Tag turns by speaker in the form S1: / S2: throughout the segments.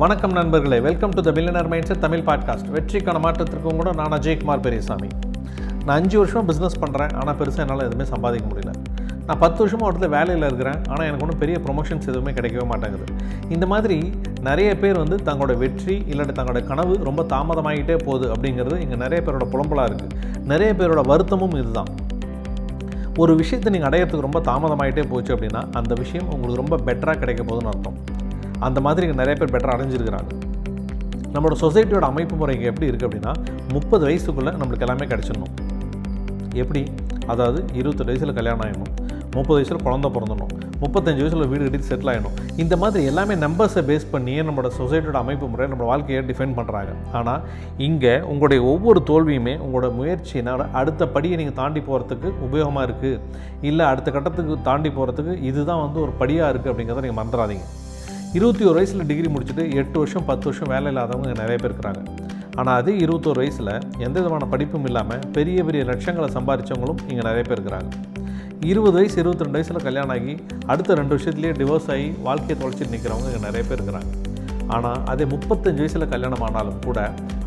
S1: வணக்கம் நண்பர்களே. Welcome to the billionaire mindset Tamil podcast வெற்றிக்கான மாற்றத்திற்கும் கூட நான் அஜய்குமார் பெரியசாமி. நான் அஞ்சு வருஷம் பிஸ்னஸ் பண்ணுறேன் ஆனால் பெருசாக என்னால் எதுவுமே சம்பாதிக்க முடியல. நான் பத்து வருஷமாக ஒருத்தர் வேலையில் இருக்கிறேன். ஆனால் எனக்கு ஒன்றும் பெரிய ப்ரொமோஷன்ஸ் எதுவுமே கிடைக்கவே மாட்டேங்குது. இந்த மாதிரி நிறைய பேர் வந்து தங்களோட வெற்றி இல்லாட்டி தங்களோட கனவு ரொம்ப தாமதமாகிட்டே போகுது அப்படிங்கிறது இங்கே நிறைய பேரோட புலம்பலாக இருக்குது நிறைய பேரோட வருத்தமும் இதுதான். ஒரு விஷயத்தை நீங்கள் அடையிறதுக்கு ரொம்ப தாமதமாகிட்டே போச்சு அப்படின்னா அந்த விஷயம் உங்களுக்கு ரொம்ப பெட்டராக கிடைக்க போகுதுன்னு அர்த்தம். அந்த மாதிரி இங்கே நிறைய பேர் பெட்டராக அடைஞ்சிருக்கிறாங்க. நம்மளோட சொசைட்டியோட அமைப்பு முறை இங்கே எப்படி இருக்குது அப்படின்னா முப்பது வயசுக்குள்ளே நம்மளுக்கு எல்லாமே கிடச்சிடணும். எப்படி? அதாவது இருபத்தெட்டு வயசில் கல்யாணம் ஆகிடணும் முப்பது வயசில் குழந்த பிறந்தணும் முப்பத்தஞ்சு வயசில் வீடு கட்டி செட்டில் ஆகிடணும் இந்த மாதிரி எல்லாமே நம்பர்ஸை பேஸ் பண்ணியே நம்மளோட சொசைட்டியோட அமைப்பு முறை நம்ம வாழ்க்கையை டிஃபைன் பண்ணுறாங்க ஆனால் இங்கே உங்களுடைய ஒவ்வொரு தோல்வியுமே உங்களோட முயற்சியினால் அடுத்த படியை நீங்கள் தாண்டி போகிறதுக்கு உபயோகமாக இருக்குது இல்லை அடுத்த கட்டத்துக்கு தாண்டி போகிறதுக்கு இதுதான் வந்து ஒரு படியாக இருக்குது அப்படிங்கிறத நீங்கள் மறந்துடாதீங்க. இருபத்தி ஒரு வயசில் டிகிரி முடிச்சுட்டு எட்டு வருஷம் பத்து வருஷம் வேலை இல்லாதவங்க நிறைய பேர் இருக்கிறாங்க. ஆனால் அதே இருபத்தோரு வயசில் எந்த விதமான படிப்பும் இல்லாமல் பெரிய பெரிய லட்சங்களை சம்பாதிச்சவங்களும் இங்கே நிறைய பேர் இருக்கிறாங்க. இருபது வயசு இருபத்தி ரெண்டு வயசில் கல்யாணம் ஆகி அடுத்த ரெண்டு வருஷத்துலேயே டிவோர்ஸ் ஆகி வாழ்க்கையை தொலைச்சிட்டு நிற்கிறவங்க இங்கே நிறைய பேர் இருக்கிறாங்க. ஆனால் அதே முப்பத்தஞ்சு வயசில் கல்யாணம் ஆனாலும் கூட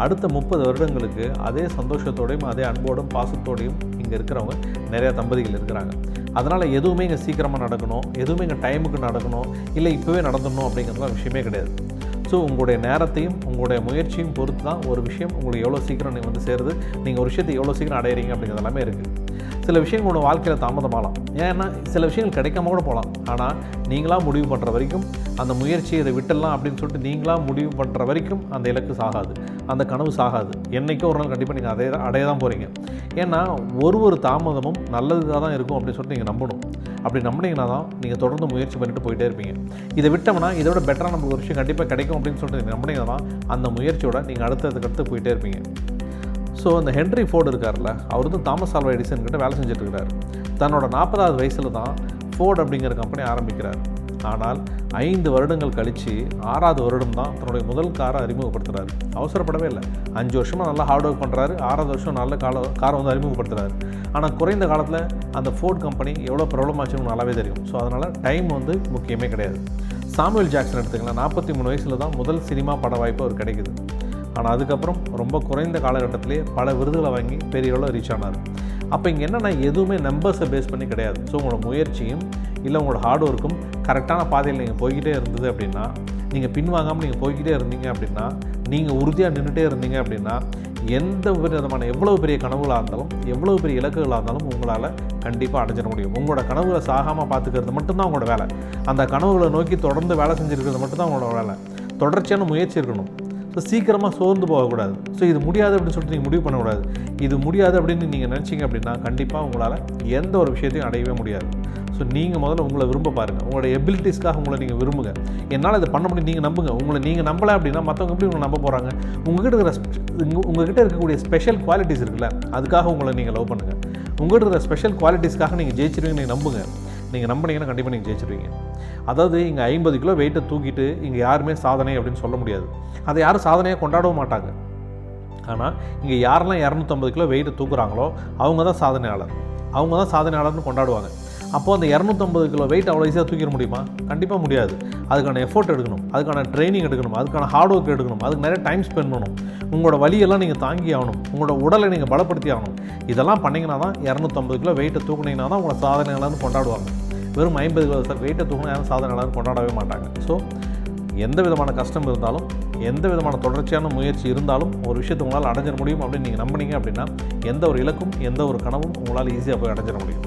S1: அடுத்த முப்பது வருடங்களுக்கு அதே சந்தோஷத்தோடையும் அதே அன்போடும் பாசத்தோடையும் இங்கே இருக்கிறவங்க நிறையா தம்பதிகள் இருக்கிறாங்க. அதனால் எதுவுமே இங்கே சீக்கிரமாக நடக்கணும் எதுவுமே இங்கே டைமுக்கு நடக்கணும் இல்லை இப்போவே நடந்துடணும் அப்படிங்கிறதுலாம் விஷயமே கிடையாது. ஸோ உங்களுடைய நேரத்தையும் உங்களுடைய முயற்சியும் பொறுத்து தான் ஒரு விஷயம் உங்களுக்கு எவ்வளோ சீக்கிரம் நீங்கள் வந்து சேருது நீங்கள் ஒரு விஷயத்தை எவ்வளோ சீக்கிரம் அடையிறீங்க அப்படிங்கிறது எல்லாமே இருக்குது சில விஷயங்கள் உங்களோட வாழ்க்கையில் தாமதமாகலாம். ஏன்னா சில விஷயங்கள் கிடைக்காம கூட போகலாம். ஆனால் நீங்களாக முடிவு பண்ணுற வரைக்கும் அந்த முயற்சி இதை விட்டுடலாம் அப்படின்னு சொல்லிட்டு நீங்களாக முடிவு பண்ணுற வரைக்கும் அந்த இலக்கு சாகாது. அந்த கனவு சாகாது. என்றைக்கும் ஒரு நாள் கண்டிப்பாக நீங்கள் அதே அடைய தான் போகிறீங்க ஏன்னா ஒரு ஒரு தாமதமும் நல்லதுக்காக தான் இருக்கும் அப்படின்னு சொல்லிட்டு நீங்கள் நம்பணும். அப்படி நம்பினீங்கன்னா தான் நீங்கள் தொடர்ந்து முயற்சி பண்ணிட்டு போயிட்டே இருப்பீங்க. இதை விட்டோம்னா இதை விட பெட்டராக நமக்கு ஒரு விஷயம் கண்டிப்பாக கிடைக்கும் அப்படின்னு சொல்லிட்டு நீங்கள் நம்பினீங்கன்னா அந்த முயற்சியோட நீங்கள் அடுத்ததுக்கு அடுத்து போயிட்டே இருப்பீங்க. ஸோ அந்த ஹென்ரி ஃபோர்டு இருக்கார்ல அவர் வந்து தாமஸ் ஆல்வா எடிசன் கிட்ட வேலை செஞ்சுட்டு இருக்கிறார். தன்னோட நாற்பதாவது வயசில் தான் ஃபோர்டு அப்படிங்கிற கம்பெனி ஆரம்பிக்கிறார். ஆனால் ஐந்து வருடங்கள் கழித்து ஆறாவது வருடம் தான் தன்னுடைய முதல் காரை அறிமுகப்படுத்துகிறாரு அவசரப்படவே இல்லை. அஞ்சு வருஷமாக நல்லா ஹார்ட் ஒர்க் பண்ணுறாரு ஆறாவது வருஷம் நல்ல கால காரை வந்து அறிமுகப்படுத்துகிறாரு ஆனால் குறைந்த காலத்தில் அந்த ஃபோர்ட் கம்பெனி எவ்வளோ ப்ராப்ளம் ஆச்சுன்னு நல்லாவே தெரியும். ஸோ அதனால் டைம் வந்து முக்கியமே கிடையாது. சாமுவேல் ஜாக்சன் எடுத்துக்கலாம் நாற்பத்தி மூணு வயசில் தான் முதல் சினிமா பட வாய்ப்பு அவர் கிடைக்குது. ஆனால் அதுக்கப்புறம் ரொம்ப குறைந்த காலகட்டத்திலே பல விருதுகளை வாங்கி பெரிய அளவில் ரீச் ஆனார். அப்போ இங்கே என்னென்னா எதுவுமே நம்பர்ஸை பேஸ் பண்ணி கிடையாது. ஸோ உங்களோட முயற்சியும் இல்லை உங்களோட ஹார்ட் ஒர்க்கும் கரெக்டான பாதையில் நீங்கள் போய்கிட்டே இருந்தது அப்படின்னா நீங்கள் பின்வாங்காமல் நீங்கள் போய்கிட்டே இருந்தீங்க அப்படின்னா நீங்கள் உறுதியாக நின்றுட்டே இருந்தீங்க அப்படின்னா எந்த விதமான எவ்வளோ பெரிய கனவுகளாக இருந்தாலும் எவ்வளோ பெரிய இலக்குகளாக இருந்தாலும் உங்களால் கண்டிப்பாக அடைஞ்சிட முடியும். உங்களோட கனவுகளை சாகாமல் பார்த்துக்கிறது மட்டும்தான் உங்களோட வேலை. அந்த கனவுகளை நோக்கி தொடர்ந்து வேலை செஞ்சுருக்கிறது மட்டும்தான் உங்களோட வேலை. தொடர்ச்சியான முயற்சி இருக்கணும். ஸோ சீக்கிரமாக சோர்ந்து போகக்கூடாது. ஸோ இது முடியாது அப்படின்னு சொல்லிட்டு நீங்கள் முடிவு பண்ணக்கூடாது. இது முடியாது அப்படின்னு நீங்கள் நினச்சிங்க அப்படின்னா கண்டிப்பாக உங்களால் எந்த ஒரு விஷயத்தையும் அடையவே முடியாது. ஸோ நீங்கள் முதல்ல உங்களை விரும்ப பாருங்கள் உங்களோட எபிலிட்டிஸ்க்காக உங்களை நீங்கள் விரும்புங்க. என்னால் இதை பண்ண முடியும் நீங்கள் நம்புங்க. உங்களை நீங்கள் நம்பலை அப்படின்னா மற்றவங்க எப்படி உங்களை நம்ப போகிறாங்க உங்ககிட்ட இருக்கிற உங்கள் உங்க- உங்ககிட்ட இருக்கக்கூடிய ஸ்பெஷல் குவாலிட்டிஸ் இருக்குல்ல அதுக்காக உங்களை நீங்கள் லவ் பண்ணுங்கள் உங்கள்கிட்ட இருக்கிற ஸ்பெஷல் குவாலிட்டிஸ்க்காக நீங்கள் ஜெயிச்சிருவீங்க நீங்கள் நம்புங்க. நீங்கள் நம்பினீங்கன்னா கண்டிப்பாக நீங்கள் ஜெயிச்சிருவீங்க. அதாவது இங்கே ஐம்பது கிலோ வெயிட்டை தூக்கிட்டு இங்கே யாருமே சாதனை அப்படின்னு சொல்ல முடியாது. அதை யாரும் சாதனையாக கொண்டாடவும் மாட்டாங்க. ஆனால் இங்கே யாரெல்லாம் இரநூத்தம்பது கிலோ வெயிட்டை தூக்குறாங்களோ அவங்க தான் சாதனையாளர். அவங்க தான் சாதனையாளர்னு கொண்டாடுவாங்க. அப்போது அந்த இரநூத்தம்பது கிலோ வெயிட் அவ்வளோ ஈஸியாக தூக்கிட முடியுமா? கண்டிப்பாக முடியாது. அதுக்கான எஃபோர்ட் எடுக்கணும். அதுக்கான ட்ரைனிங் எடுக்கணும். அதுக்கான ஹார்ட் ஒர்க் எடுக்கணும். அதுக்கு நிறைய டைம் ஸ்பெண்ட் பண்ணணும். உங்களோட வலியெல்லாம் நீங்கள் தாங்கி ஆகணும். உங்களோட உடலை நீங்கள் பலப்படுத்தி ஆகணும். இதெல்லாம் பண்ணிங்கன்னா தான் இரநூத்தம்பது கிலோ வெயிட்டை தூக்குனீங்கன்னா தான் உங்களை சாதனைகளாக கொண்டாடுவாங்க. வெறும் ஐம்பது கிலோ வெயிட்டை தூக்கினா யாரும் சாதனையாளர்னு கொண்டாடவே மாட்டாங்க. ஸோ எந்த விதமான கஷ்டம் இருந்தாலும் எந்த விதமான தொடர்ச்சியான முயற்சி இருந்தாலும் ஒரு விஷயத்தை உங்களால் அடைஞ்சிட முடியும் அப்படின்னு நீங்கள் நம்பினீங்க அப்படின்னா எந்த ஒரு இலக்கும் எந்த ஒரு கனவும் உங்களால் ஈஸியாக போய் அடைஞ்சிட முடியும்.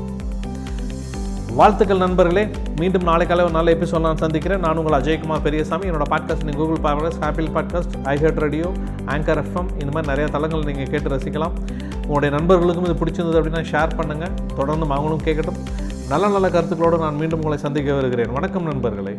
S1: வாழ்த்துக்கள் நண்பர்களே. மீண்டும் நாளை காலை ஒரு நல்ல எபிசோட் நான் சந்திக்கிறேன். நான் உங்கள் அஜய்குமார் பெரியசாமி. என்னோட பாட்காஸ்ட் நீங்கள் Google podcast Apple podcast iHeart radio Anchor FM இந்த மாதிரி நிறைய தளங்கள் நீங்கள் கேட்டு ரசிக்கலாம். உங்களுடைய நண்பர்களுக்கும் இது பிடிச்சிருந்தது அப்படின்னா ஷேர் பண்ணுங்கள் தொடர்ந்து அவங்களும் கேட்கட்டும். நல்ல நல்ல கருத்துக்களோடு நான் மீண்டும் உங்களை சந்திக்க வருகிறேன் வணக்கம் நண்பர்களே.